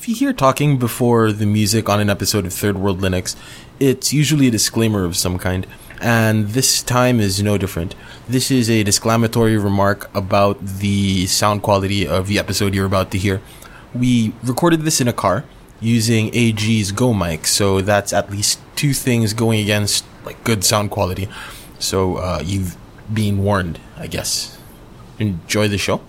if you hear talking before the music on an episode of Third World Linux, it's usually a disclaimer of some kind, and this time is no different. This is a disclamatory remark about the sound quality of the episode you're about to hear. We recorded this in a car using AG's Go mic, so that's at least two things going against like good sound quality. So uh, you've been warned, I guess. Enjoy the show.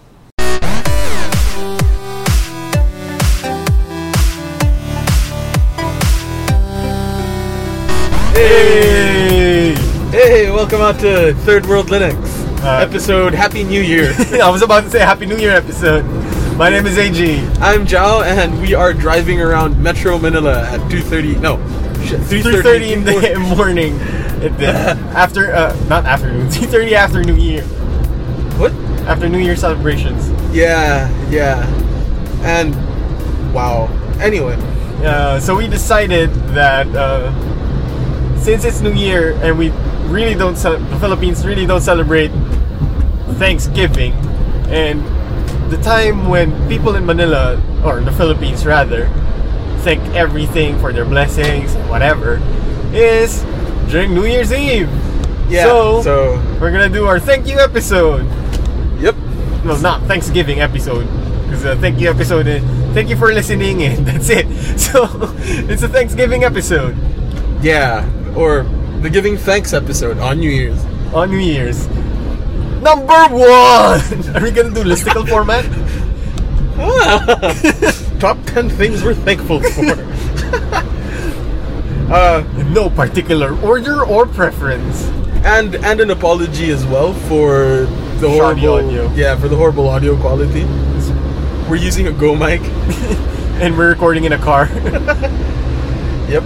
Hey! Hey, welcome out to Third World Linux Uh, episode. Happy New Year. I was about to say Happy New Year episode. My name is AG. I'm Jao, and we are driving around Metro Manila at 2:30. No, 3.30 in the morning. The, after, uh, not afternoon, 3.30 after New Year. What? After New Year celebrations. Yeah, yeah, and wow. Anyway, Uh, so we decided that uh, since it's New Year and we really don't, the Philippines really don't celebrate Thanksgiving, and the time when people in Manila, or the Philippines rather, thank everything for their blessings and whatever, is during New Year's Eve. yeah. So, so we're gonna do our thank you episode. yep. No, not Thanksgiving episode. Because uh, thank you episode, is, thank you for listening, and that's it. So it's a Thanksgiving episode Yeah, or the Giving Thanks episode on New Year's. on New Year's. Number one. Are we gonna do listicle format? Top 10 things we're thankful for. uh, In no particular order or preference. and and an apology as well for the Shoddy horrible audio. yeah for the horrible audio quality. We're using a Go mic. And we're recording in a car. Yep.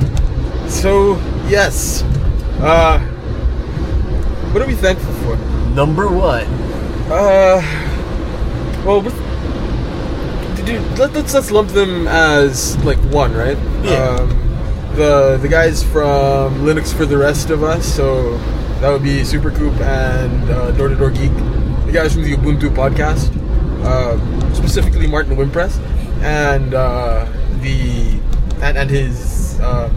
So yes, uh, what are we thankful for? Number one. Uh, well, dude, let, let's let's lump them as like one, right? Yeah. Um, the the guys from Linux for the rest of us, so that would be Supercoop and uh, Door to Door Geek. The guys from the Ubuntu podcast, uh, specifically Martin Wimpress, and uh, the and, and his uh,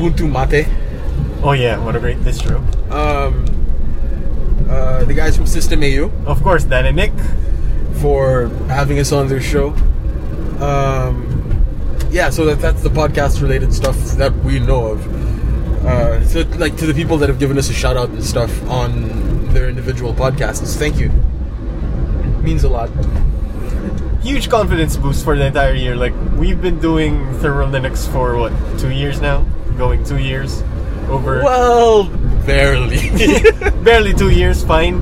Ubuntu Mate. Oh yeah, what a great distro. Um, uh, the guys from System AU. Of course, Dan and Nick. for having us on their show. Um, yeah, so that, that's the podcast related stuff that we know of. Uh, so, like, to the people that have given us a shout out and stuff on their individual podcasts, thank you. means a lot. Huge confidence boost for the entire year. Like we've been doing Third World Linux for what two years now, going two years over. Well, barely. barely two years, fine.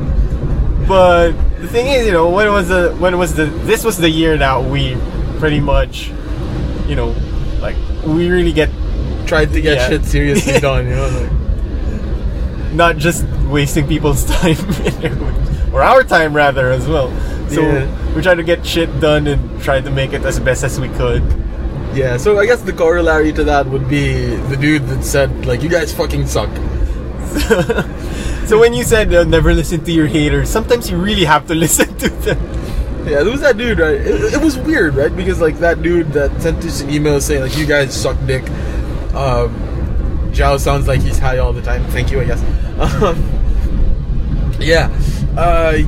But the thing is, you know, when was the when was the this was the year that we pretty much, you know, like we really get Tried to get Yeah. shit seriously done, you know? Like, not just wasting people's time or our time rather as well. So Yeah. we tried to get shit done and tried to make it as best as we could. Yeah, so I guess the corollary to that would be the dude that said, like, you guys fucking suck. So when you said uh, never listen to your haters, sometimes you really have to listen to them. Yeah, there was that dude, right? It, it was weird, right? Because like that dude that sent us an email saying like you guys suck dick. Um, Jao sounds like he's high all the time. Thank you, I guess. Um, yeah. Uh,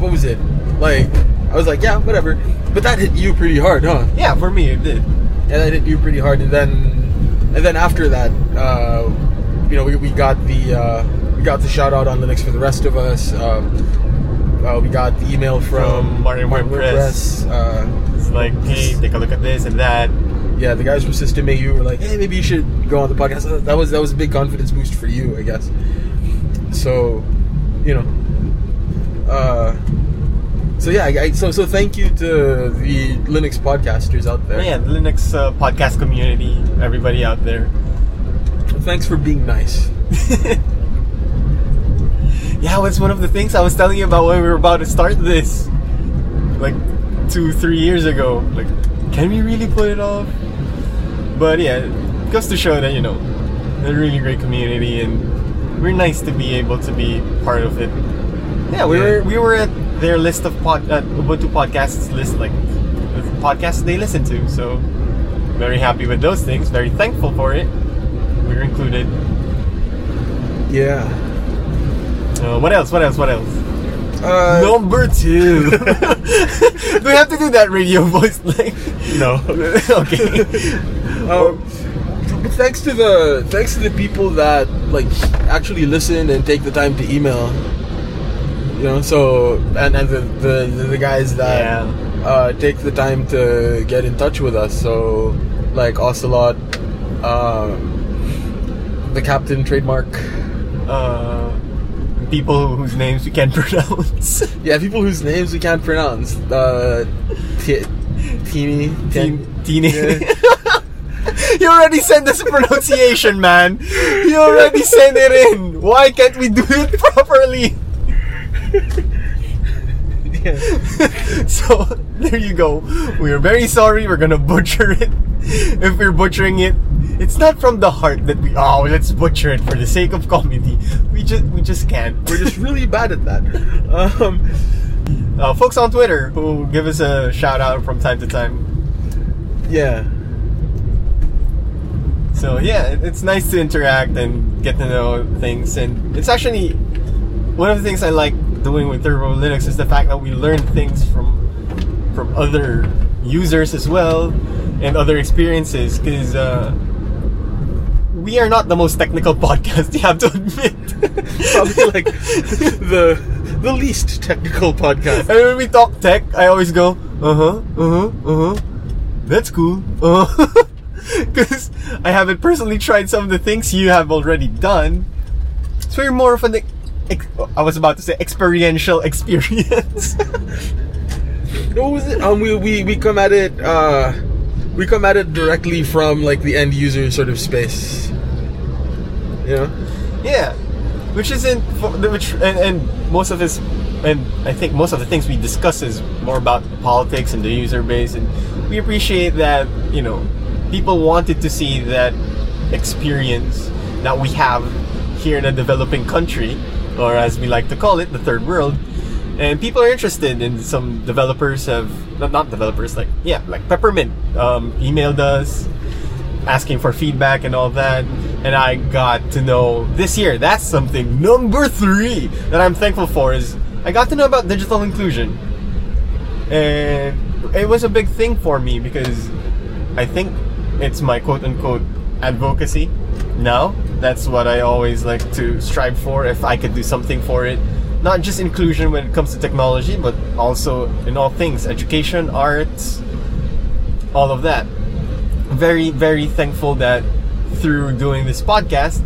what was it? Like, I was like, yeah, whatever. But that hit you pretty hard, huh? Yeah, for me it did. Yeah, that hit you pretty hard, and then, and then after that, uh, you know, we, we got the uh, we got the shout out on Linux for the rest of us. Um, uh, we got the email from, From Martin Wimpress. Uh, It's like, hey, take a look at this and that. yeah, the guys from System AU were like, "Hey, maybe you should go on the podcast." That was that was a big confidence boost for you, I guess. So, you know, uh, so yeah, I, so so thank you to the Linux podcasters out there. Yeah, the Linux uh, podcast community, everybody out there. Thanks for being nice. Yeah, that's one of the things I was telling you about when we were about to start this. Like two, three years ago. Like, can we really pull it off? But yeah, it goes to show that, you know, they're a really great community and we're nice to be able to be part of it. Yeah, we Yeah. were we were at their list of pod uh, Ubuntu podcasts list like the podcasts they listen to. So very happy with those things. Very thankful for it. We're included. Yeah. Uh, what else? What else? What else? Uh, Number two. do we have to do that radio voice like? no. okay. Um, but thanks to the thanks to the people that like actually listen and take the time to email. You know, so and, and the, the the guys that Yeah. uh, take the time to get in touch with us. So like Ocelot, um, the Captain trademark. Uh, people whose names we can't pronounce. Yeah, people whose names we can't pronounce. Uh, T- Teeny, Teen, teeny. Yeah. you already sent us a pronunciation, man. You already sent it in. Why can't we do it properly? so there you go. We are very sorry. We're gonna butcher it. If we're butchering it, it's not from the heart that we. Oh, let's butcher it for the sake of comedy. We just we just can't. We're just really bad at that. Um, Uh, folks on Twitter who give us a shout out from time to time. yeah. So yeah, it's nice to interact and get to know things, and it's actually one of the things I like doing with Turbo Linux is the fact that we learn things from from other users as well and other experiences. Because uh, we are not the most technical podcast, you have to admit. Probably like the the least technical podcast. And when we talk tech, I always go, uh huh, uh huh, uh huh. That's cool. Uh Because I haven't personally tried some of the things you have already done. So you're more of an, ex- I was about to say experiential experience. What was it? Um, we, we we come at it. Uh, we come at it directly from like the end user sort of space. You know. yeah, which isn't which and, and most of this, and I think most of the things we discuss is more about politics and the user base, and we appreciate that you know people wanted to see that experience that we have here in a developing country, or as we like to call it, the third world. And people are interested, and some developers have not, developers like yeah, like Peppermint um, emailed us asking for feedback and all that. And I got to know this year. That's something number three that I'm thankful for is I got to know about digital inclusion, and it was a big thing for me because I think it's my quote unquote advocacy now. That's what I always like to strive for. If I could do something for it, not just inclusion when it comes to technology, but also in all things education, arts, all of that. Very, very thankful that through doing this podcast,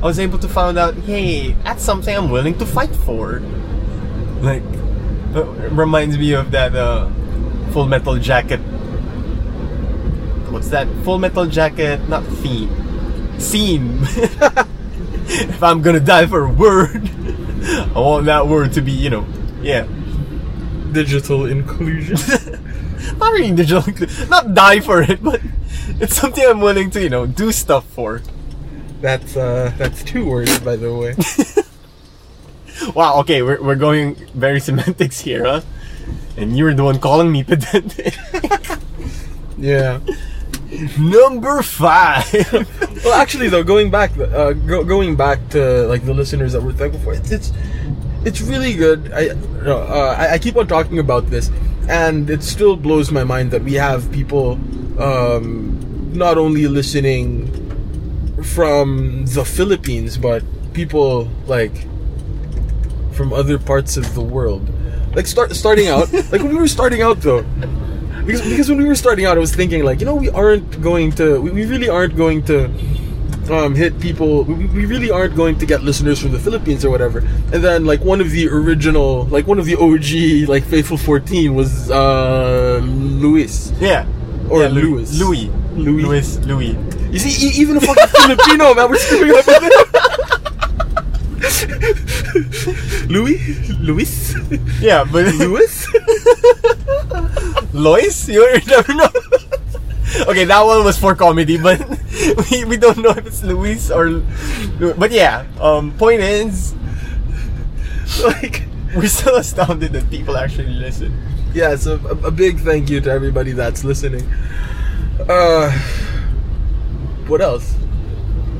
I was able to find out, hey, that's something I'm willing to fight for. Like, uh, reminds me of that uh, Full Metal Jacket. What's that? Full Metal Jacket, not theme, scene. if I'm gonna die for a word, I want that word to be, you know, yeah. Digital inclusion. Not really digital, inclu- not die for it, but it's something I'm willing to, you know, do stuff for. that's uh, that's two words, by the way. Wow, okay, we're, we're going very semantics here, huh? And you were the one calling me pedantic. yeah. Number five. Well, actually, though, going back, uh, go, going back to like the listeners that we're thankful for, it's it's, it's really good. I, no, uh, I I keep on talking about this, and it still blows my mind that we have people um, not only listening from the Philippines, but people like from other parts of the world. Like start starting out, like when we were starting out though, because because when we were starting out, I was thinking like, you know, we aren't going to, we, we really aren't going to um, hit people. We, we really aren't going to get listeners from the Philippines or whatever. And then like one of the original, like one of the OG like faithful fourteen was uh, Luis. yeah. Or yeah, Louis. Louis. Louis. Louis. Louis. You see, e- even a fucking Filipino man, we're screwing up with it. Louis, Luis, Yeah, but Louis. Lois? You never know. okay, that one was for comedy, but we, we don't know if it's Luis or. But yeah, um, point is, like, we're still astounded that people actually listen. yeah, so a, a big thank you to everybody that's listening. Uh, what else?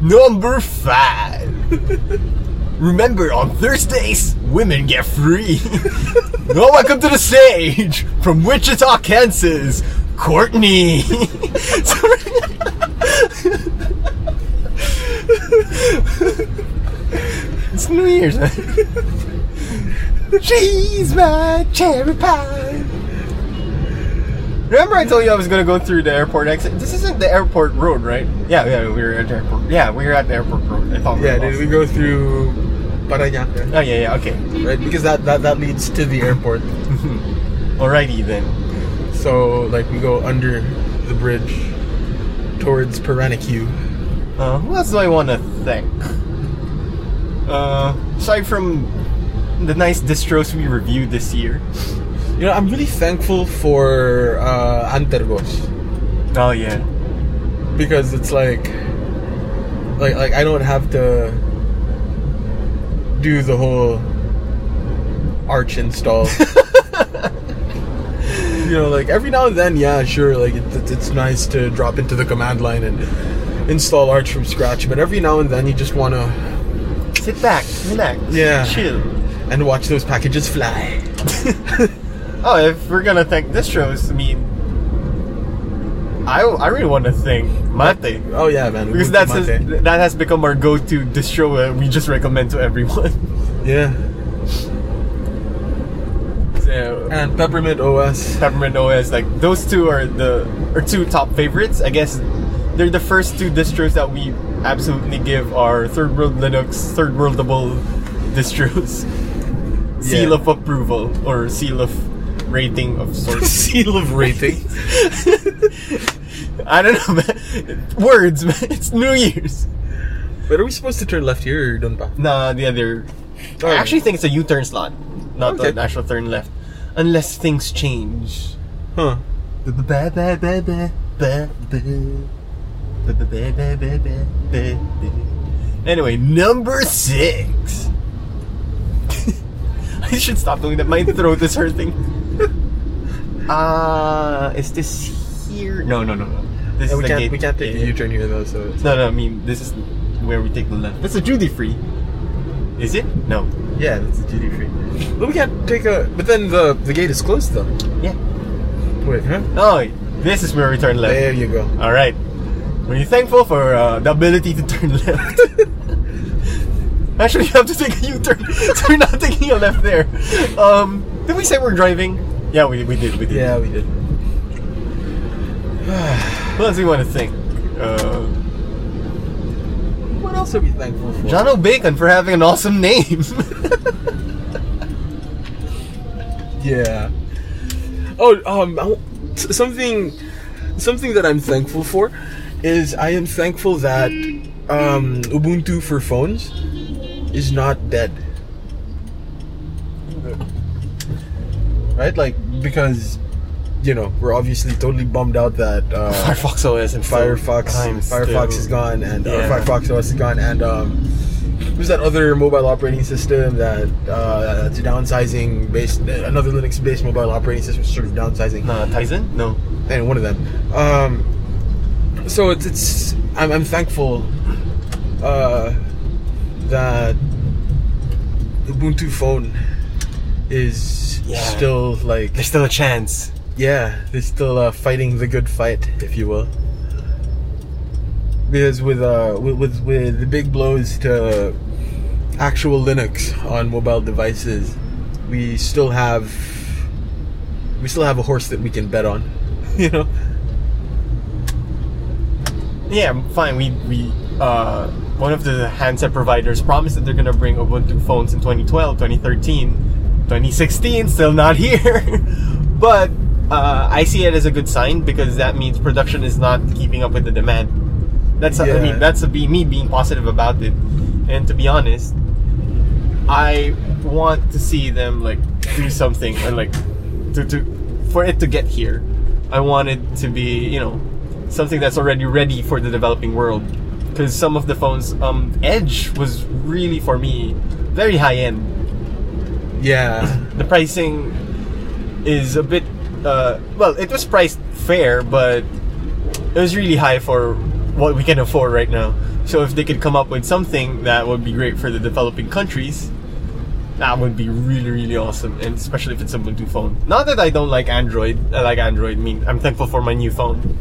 Number five. Remember, on Thursdays, women get free. well, welcome to the stage from Wichita, Kansas, Courtney. it's New Year's. She's my cherry pie. Remember I told you I was gonna go through the airport exit? This isn't the airport road, right? Yeah, yeah, we were at the airport. Yeah, we were at the airport road. I thought we Yeah, did we go through Parañaque? Oh yeah, yeah, okay. Right, because that, that that leads to the airport. Alrighty then. So like we go under the bridge towards Paranaque. Uh, who else do I want to thank? Uh, aside from the nice distros we reviewed this year. You know, I'm really thankful for uh, Antergos Oh yeah. because it's like, like, like I don't have to do the whole arch install. you know, like every now and then, yeah, sure, like it, it, it's nice to drop into the command line and install Arch from scratch, but every now and then you just want to Sit back, relax, Yeah. chill. and watch those packages fly. Oh, if we're gonna thank distros, I mean, I, I really want to thank Mate. Oh yeah, man. Because that's that has become our go-to distro we just recommend to everyone. yeah, so, and Peppermint OS. Peppermint OS, like those two are the are two top favorites. I guess they're the first two distros that we absolutely give our third world Linux, third worldable distros seal of approval or seal of rating of sorts. Seal of rating. I don't know, man. Words, man. It's New Year's. but are we supposed to turn left here or done ba? Nah, the other. I Oh. actually think it's a U-turn slot, not Okay. the actual turn left, unless things change. Huh? Anyway, number six. I should stop doing that. My throat is hurting. Uh, is this here? No, no, no, no. This Yeah, is we the can't gate. we can't take Yeah. the U-turn here though. So it's, No, no. I mean, this is where we take the left. That's a duty free. Is it? No. yeah, that's the duty free. But we can't take a. But then the the gate is closed though. Yeah. Wait, huh? Oh, this is where we turn left. There you go. All right. Were you thankful for uh, the ability to turn left? Actually, you have to take a U-turn, so we're not taking a left there. Um, did we say we're driving? Yeah, we, we did. We did. Yeah, we did. What else do you want to think? Uh, What else are we thankful for? Jono Bacon for having an awesome name. Yeah. Oh, um, I w- s- something, something that I'm thankful for is I am thankful that um, Ubuntu for phones is not dead. Right, like because you know we're obviously totally bummed out that uh, Firefox OS and Firefox Firefox still- is gone and uh, Firefox OS is gone and um, who's that other mobile operating system that uh, that's downsizing based another Linux based mobile operating system sort of downsizing Nah, Tizen? No. and one of them um, so it's it's I'm, I'm thankful uh, that Ubuntu phone is Yeah. still like There's still a chance. yeah, they're still uh, fighting the good fight, if you will. Because with uh with, with with the big blows to actual Linux on mobile devices, we still have we still have a horse that we can bet on. You know? Yeah, fine. We we uh one of the handset providers promised that they're gonna bring Ubuntu phones in 2012, 2013, 2016. Still not here, but uh, I see it as a good sign because that means production is not keeping up with the demand. That's I Yeah. mean that's a, be me being positive about it, and to be honest, I want to see them like do something and like to, to for it to get here. I want it to be you know something that's already ready for the developing world. Because some of the phones, um, Edge was really for me very high end. Yeah. The pricing is a bit. Uh, well, it was priced fair, but it was really high for what we can afford right now. So if they could come up with something that would be great for the developing countries, that would be really really awesome, and especially if it's a Ubuntu phone. Not that I don't like Android. I like Android. I mean, I'm thankful for my new phone.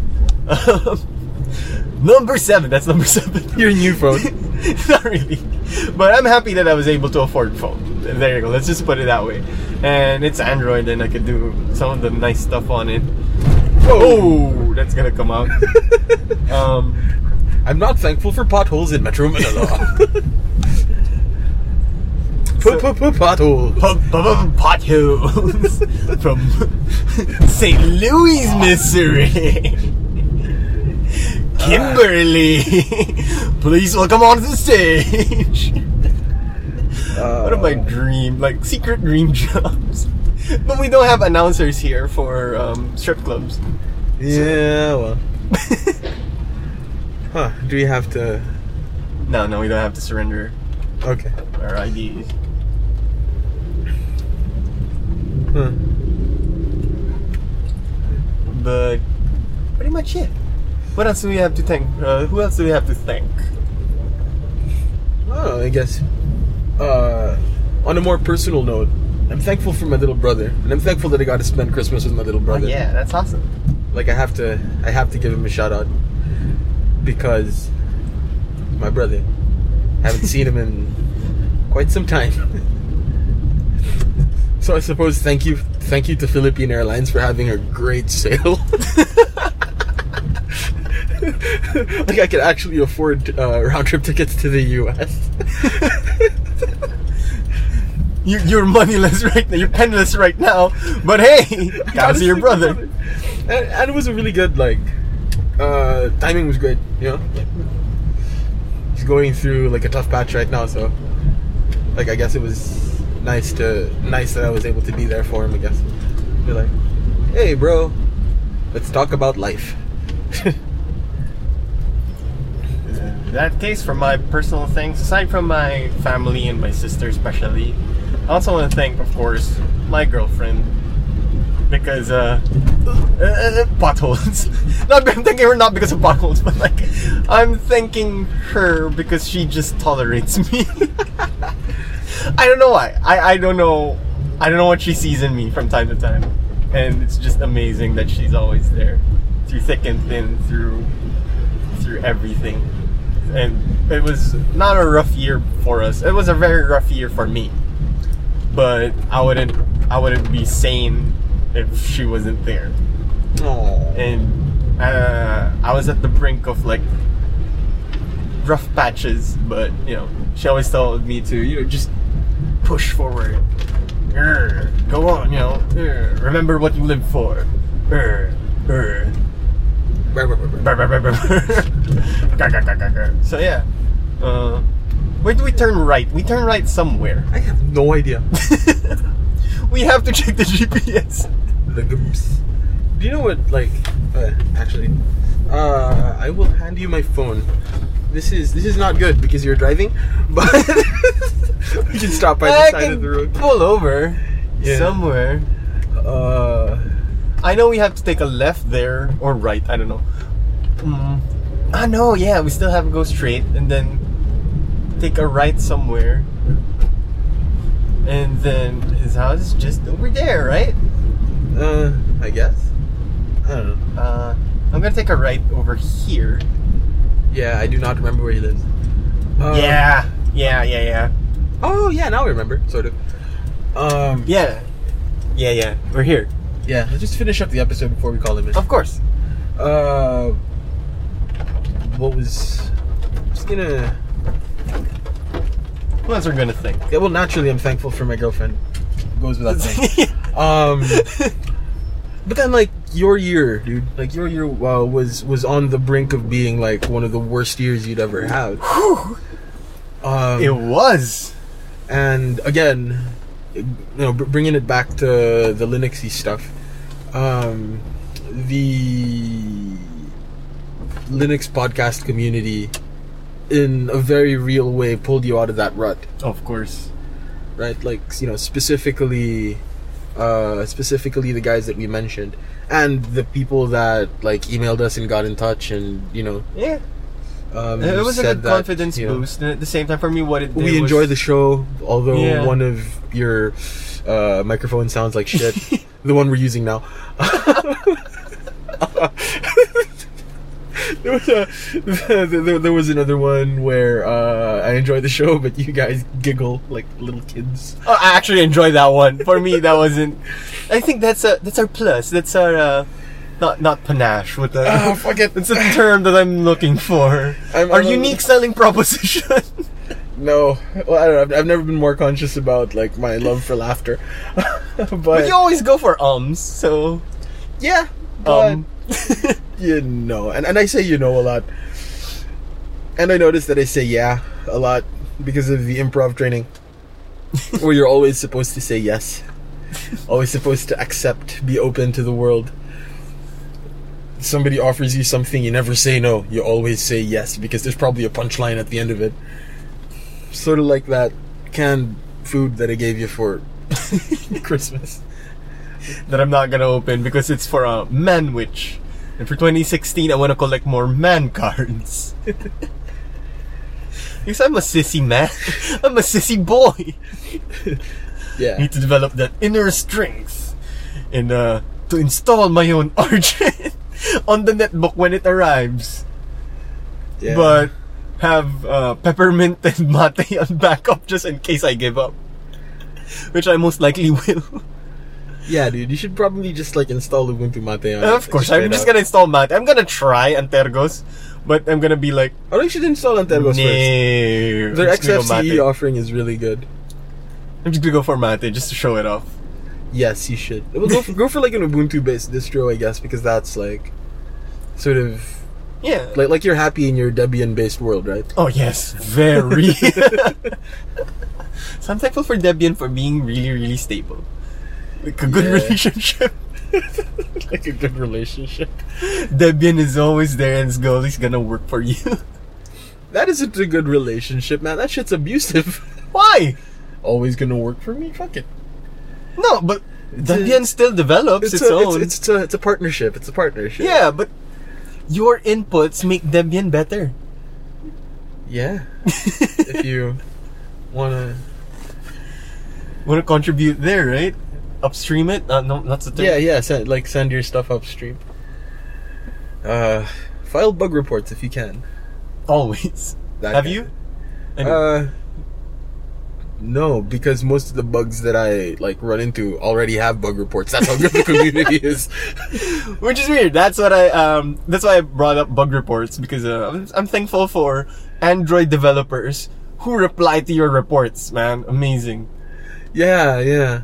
number seven. That's number seven. Your new phone. Not really, but I'm happy that I was able to afford phone. There you go. Let's just put it that way. And it's Android, and I could do some of the nice stuff on it. Whoa, that's gonna come out. um, I'm not thankful for potholes in Metro Manila. So- Put put pothole. potholes from St. Louis, Missouri. Kimberly, please welcome onto the stage. One of my dream, like secret dream jobs. But we don't have announcers here for um, strip clubs. Yeah, well. huh? Do we have to? No, no, we don't have to surrender Okay. our IDs. Huh. But pretty much it. What else do we have to thank? Uh, who else do we have to thank? Oh, I guess. Uh, on a more personal note, I'm thankful for my little brother, and I'm thankful that I got to spend Christmas with my little brother. Oh, brother. yeah, that's awesome. Like I have to, I have to give him a shout out because my brother. Haven't seen him in quite some time. so I suppose thank you, thank you to Philippine Airlines for having a great sale. like I could actually afford uh, round trip tickets to the U.S. You, you're moneyless right now. You're penniless right now. But hey, gotta see your brother. And, and it was a really good like uh timing was great, you know? He's going through like a tough patch right now, so like I guess it was nice to nice that I was able to be there for him, I guess. Be like, hey bro, let's talk about life. In that case, for my personal things, aside from my family and my sister especially, I also want to thank, of course, my girlfriend. Because, uh, uh, uh, potholes. not, I'm thanking her not because of potholes, but like, I'm thanking her because she just tolerates me. I don't know why. I, I don't know. I don't know what she sees in me from time to time. And it's just amazing that she's always there. Through thick and thin, through through everything. And it was not a rough year for us. It was a very rough year for me. But I wouldn't I wouldn't be sane if she wasn't there. Oh. And uh, I was at the brink of like rough patches, but you know, she always told me to, you know, just push forward. Grr, go on, you know. grr, remember what you live for. Grr. So yeah. Uh, where do we turn right? We turn right somewhere. I have no idea. we have to check the GPS. the gumps. Do you know what like uh, actually uh I will hand you my phone. This is this is not good because you're driving, but we can stop by the I side can of the road. pull over Yeah. somewhere. Uh I know we have to take a left there or right. I don't know. Mm. Ah no, yeah, we still have to go straight and then take a right somewhere. And then his house is just over there, right? uh I guess. I don't know. Uh, I'm gonna take a right over here. Yeah, I do not remember where he lives. Uh, yeah, yeah, yeah, yeah, Oh yeah, now I remember, sort of. Um yeah, yeah, yeah. We're here, yeah, let's just finish up the episode before we call him in. of course. Uh, what was? Just gonna. What else are we gonna think? Yeah, well, naturally, I'm thankful for my girlfriend. It Goes without saying. um, but then like your year, dude, like your year uh, was was on the brink of being like one of the worst years you'd ever had. Um, it was. and again, you know, br- bringing it back to the Linuxy stuff, um, the Linux podcast community, in a very real way, pulled you out of that rut, Of course. right? Like you know, specifically, uh, specifically the guys that we mentioned, and the people that like emailed us and got in touch, and you know, Yeah, um, it was a good that, confidence you know, boost. And at the same time, for me, what it did we enjoy the show, although Yeah. one of your uh, microphone sounds like shit. the one we're using now. there, was a, there, there was another one where uh, I enjoy the show, but you guys giggle like little kids. Oh, I actually enjoyed that one. For me, that wasn't. I think that's a that's our plus. That's our uh, not not panache. With the Ah, fuck it. It's a term that I'm looking for. I'm- our I'm a- unique selling proposition. No, well, I don't know. I've, I've never been more conscious about like my love for laughter. but, but you always go for ums. So yeah, um, you know, and, and I say you know a lot. And I notice that I say yeah a lot because of the improv training, where you're always supposed to say yes, always supposed to accept, be open to the world. Somebody offers you something, you never say no. You always say yes because there's probably a punchline at the end of it. Sort of like that canned food that I gave you for Christmas. that I'm not gonna open because it's for a man witch. And for 2016, I want to collect more man cards. because I'm a sissy man. I'm a sissy boy. Yeah. need to develop that inner strength and uh, to install my own Argent on the netbook when it arrives. yeah. But have uh, peppermint and mate on backup just in case I give up. Which I most likely will. Yeah, dude, you should probably just like install Ubuntu Mate on. of course, I'm just gonna install mate. I'm gonna try Antergos, but I'm gonna be like, Oh, you should install Antergos no. first. Their I'm just gonna go XFCE offering is really good. I'm just gonna go for mate just to show it off. Yes, you should. Well, go for, go for like an Ubuntu-based distro, I guess, because that's like sort of Yeah. like like you're happy in your Debian-based world, right? Oh yes, very. so I'm thankful for Debian for being really, really stable. Like a good Yeah. relationship. like a good relationship. Debian is always there and it's always gonna work for you. That isn't a good relationship, man. That shit's abusive. Why? Always gonna work for me. Fuck it. No, but Debian still develops It's, its, a, own. it's, it's, a, it's a partnership. It's a partnership. yeah, but your inputs make Debian better. Yeah. if you wanna. Want to contribute there, right? Upstream it? Uh, no, that's the term. Yeah, yeah. Send like send your stuff upstream. Uh, file bug reports if you can. Always. That Have kind. you? Any- Uh, no, because most of the bugs that I like run into already have bug reports. That's how good the community is. Which is weird. That's what I um. That's why I brought up bug reports because uh, I'm, I'm thankful for Android developers who reply to your reports. Man, amazing. Yeah, yeah.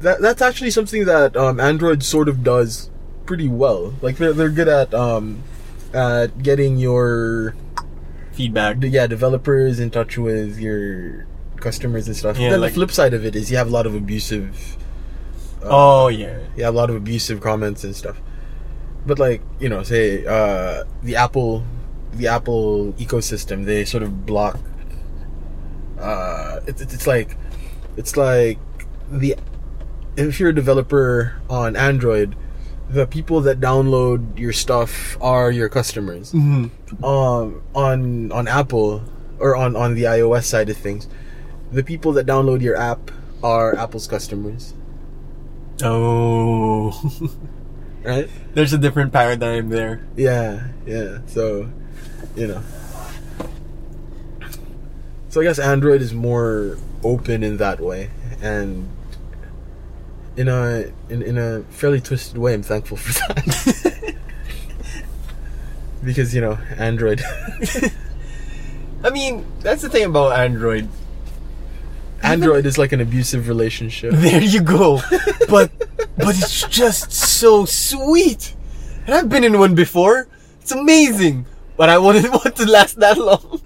That that's actually something that um, Android sort of does pretty well. Like they're they're good at um at getting your Feedback. yeah developers in touch with your customers and stuff. Yeah, then like- the flip side of it is you have a lot of abusive. uh, Oh yeah. you have a lot of abusive comments and stuff. But like you know, say uh, the Apple, the Apple ecosystem, they sort of block. Uh, it's it's it's like, it's like the if you're a developer on Android, the people that download your stuff are your customers. hmm Um, on on Apple or on on the iOS side of things, the people that download your app are Apple's customers, Oh. right? There's a different paradigm there. Yeah, yeah. So, you know. So I guess Android is more open in that way, and in a in, in a fairly twisted way, I'm thankful for that. because you know, Android, I mean, that's the thing about Android. Android is like an abusive relationship. There you go. But but it's just so sweet. And I've been in one before. It's amazing. But I wouldn't want to last that long.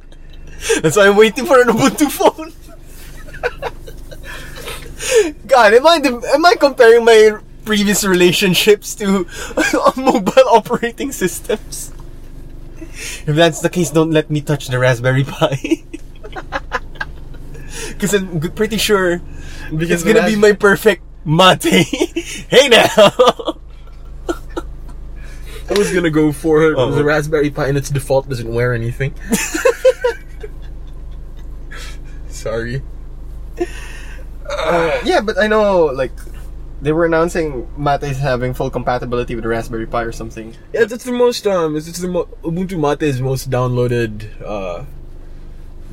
That's why I'm waiting for an Ubuntu phone. God, am I am I comparing my previous relationships to mobile operating systems? If that's the case, don't let me touch the Raspberry Pi. Because I'm pretty sure Because it's gonna be my perfect mate. hey now. I was gonna go for Oh. the Raspberry Pi and its default doesn't wear anything. Sorry. Uh, yeah, but I know like they were announcing Mate is having full compatibility with Raspberry Pi or something. Yeah, it's, it's the most um, it's, it's the mo- Ubuntu Mate's most downloaded uh,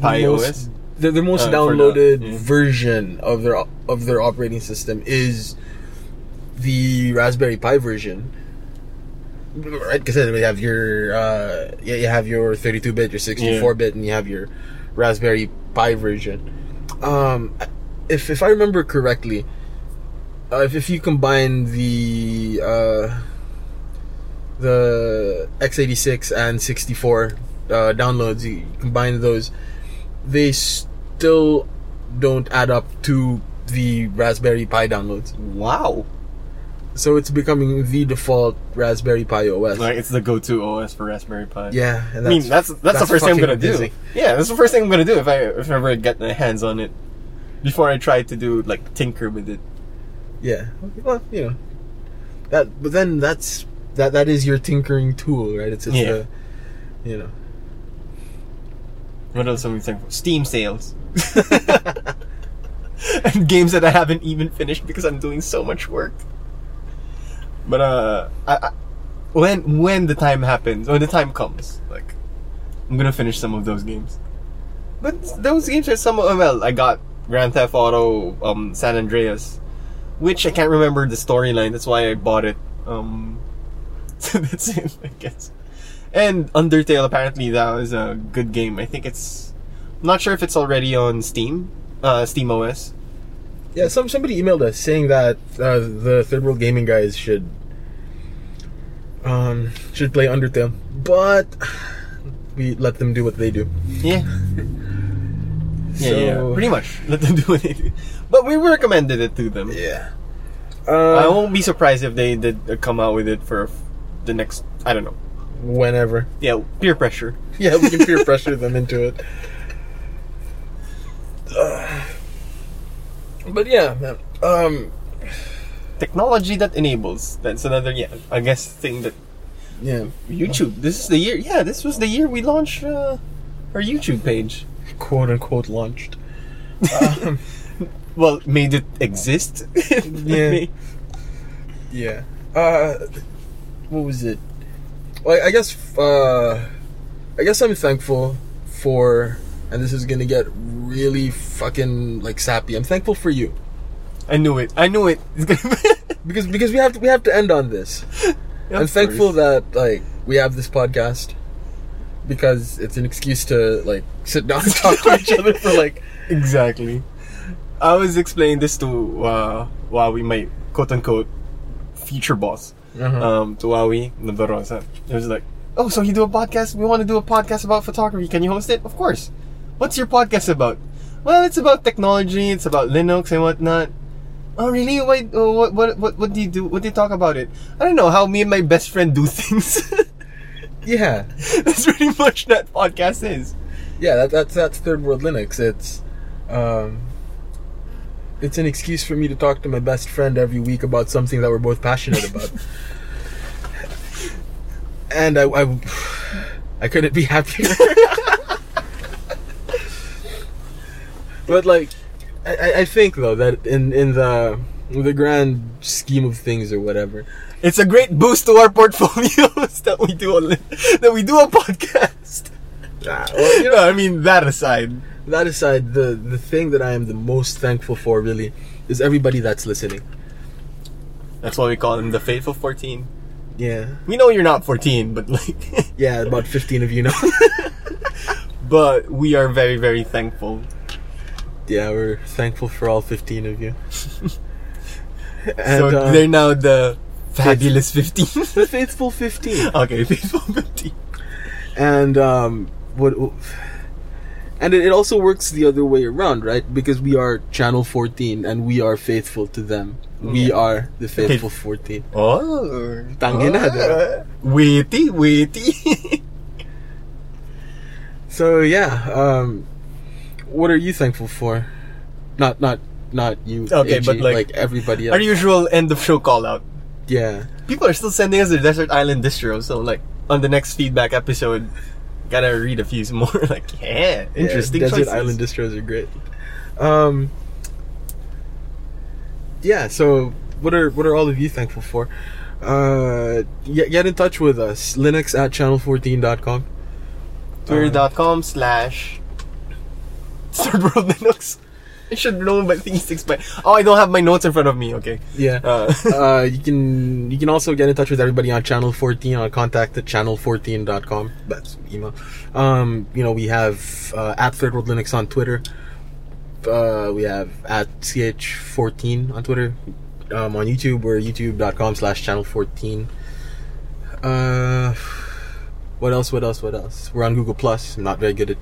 Pi most, OS? The, the most Uh, for the- downloaded yeah. version of their of their operating system is the Raspberry Pi version. Right, because we have your uh, yeah, you have your 32-bit, your 64-bit, and you have your Raspberry Pi version. Um, if if I remember correctly, uh, if if you combine the uh, the x86 and 64 uh, downloads, you combine those, they still don't add up to the Raspberry Pi downloads. Wow. So it's becoming the default Raspberry Pi OS. Like it's the go-to OS for Raspberry Pi. yeah, and I mean that's that's, the first thing I'm gonna do. Yeah, that's the first thing I'm gonna do if I if I ever get my hands on it. Before I try to do like tinker with it. Yeah. Well, you know. That but then that's that that is your tinkering tool, right? It's, just Yeah. the you know. What else am I thankful? Steam sales. and games that I haven't even finished because I'm doing so much work. But uh, I, I, when when the time happens, when the time comes, like I'm gonna finish some of those games. But those games are some of, well, I got Grand Theft Auto, um, San Andreas, which I can't remember the storyline. That's why I bought it. Um, so that's it, I guess. And Undertale apparently that was a good game. I think it's I'm not sure if it's already on Steam, uh, Steam OS. Yeah, some somebody emailed us saying that uh, the third world gaming guys should um should play Undertale, but we let them do what they do. Yeah. Yeah, So- yeah, pretty much. Let them do what they do. But we recommended it to them. Yeah. I Uh, won't be surprised if they did come out with it for the next. I don't know. whenever. Yeah, peer pressure. Yeah, we can peer pressure them into it. Uh, but yeah, man. Um, Technology that enables. That's another. Yeah, I guess thing that yeah, YouTube. This is the year. Yeah, this was the year we launched uh, our YouTube page. Quote unquote launched. Um, Well, made it exist. Yeah. yeah. Uh, what was it? Well, I guess. Uh, I guess I'm thankful for, and this is gonna get really fucking like sappy. I'm thankful for you I knew it. I knew it. It's gonna because because we have to we have to end on this. I'm thankful that like we have this podcast because it's an excuse to like sit down and talk to each other for like Exactly. I was explaining this to uh, Huawei, my quote unquote future boss, Uh-huh. um, to Huawei Nabarosa. It was like, oh, so you do a podcast? We want to do a podcast about photography. Can you host it? Of course. What's your podcast about? Well, it's about technology. It's about Linux and whatnot. Oh, really? Why, oh, what, what, what, what do you do? What do you talk about it? I don't know how me and my best friend do things. Yeah That's pretty much that podcast is. yeah that, that's that's third world Linux. It's um it's an excuse for me to talk to my best friend every week about something that we're both passionate about. and I, I I couldn't be happier. but like I, I- think though that in in the in the grand scheme of things or whatever, It's a great boost to our portfolios that we do a that we do a podcast. Ah, well, you know, I mean that aside. that aside, the the thing that I am the most thankful for really is everybody that's listening. That's why we call them the faithful 14. Yeah, We know you're not 14, but like yeah, about fifteen of you know. but we are very very thankful. yeah, we're thankful for all fifteen of you. and so uh, they're now the fabulous 15. the faithful fifteen. okay, faithful 15. and um, what? And it, also works the other way around, right? Because we are channel fourteen, and we are faithful to them. We are the faithful fourteen. Oh, Tangina, diba? Witty, witty. So yeah, um, what are you thankful for? not not not you. Okay, AG, but, like, everybody else. Our usual end of show call out. Yeah. People are still sending us their desert island distro, so like on the next feedback episode, gotta read a few more. like, yeah, interesting Yeah, desert choices. island distros are great. Um. Yeah. So, what are what are all of you thankful for? Uh, get, get in touch with us. Linux at channel14.com. Twitter.com slash Third World Linux. I should know my things but oh I don't have my notes in front of me, okay. Yeah. Uh, uh, you can you can also get in touch with everybody on channel 14 on contact at channel14.com that's email. Um you know we have uh, at third world linux on twitter. Uh, we have at ch14 on twitter. Um, on youtube we're youtube.com slash channel 14 uh what else what else what else? We're on google plus i'm not very good at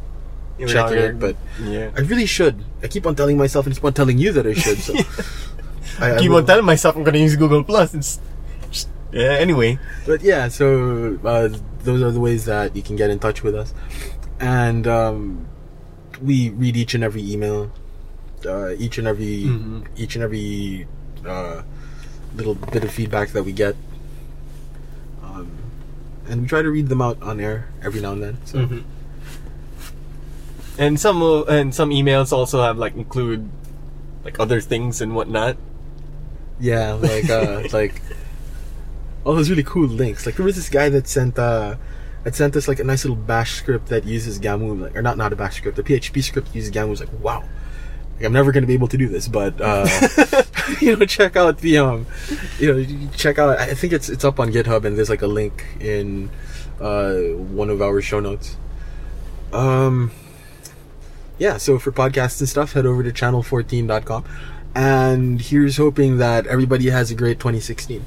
We're checking it but yeah. i really should i keep on telling myself and keep on telling you that i should so I, I keep will- on telling myself I'm gonna use Google Plus. It's just, yeah. Anyway, But yeah, so uh, those are the ways that you can get in touch with us, and um, we read each and every email, uh, each and every Mhm. each and every uh, little bit of feedback that we get, um, and we try to read them out on air every now and then. So Mhm. And some uh, and some emails also have like include like other things and whatnot. yeah, like uh, like all those really cool links. Like there was this guy that sent uh, that sent us like a nice little Bash script that uses Gammu, like or not not a Bash script, a PHP script uses Gammu. Was like wow. Like, I'm never going to be able to do this, but uh, you know, check out the um, you know, check out. I think it's it's up on GitHub, and there's like a link in uh, one of our show notes. Um, yeah. So for podcasts and stuff, head over to channel14.com, and here's hoping that everybody has a great 2016.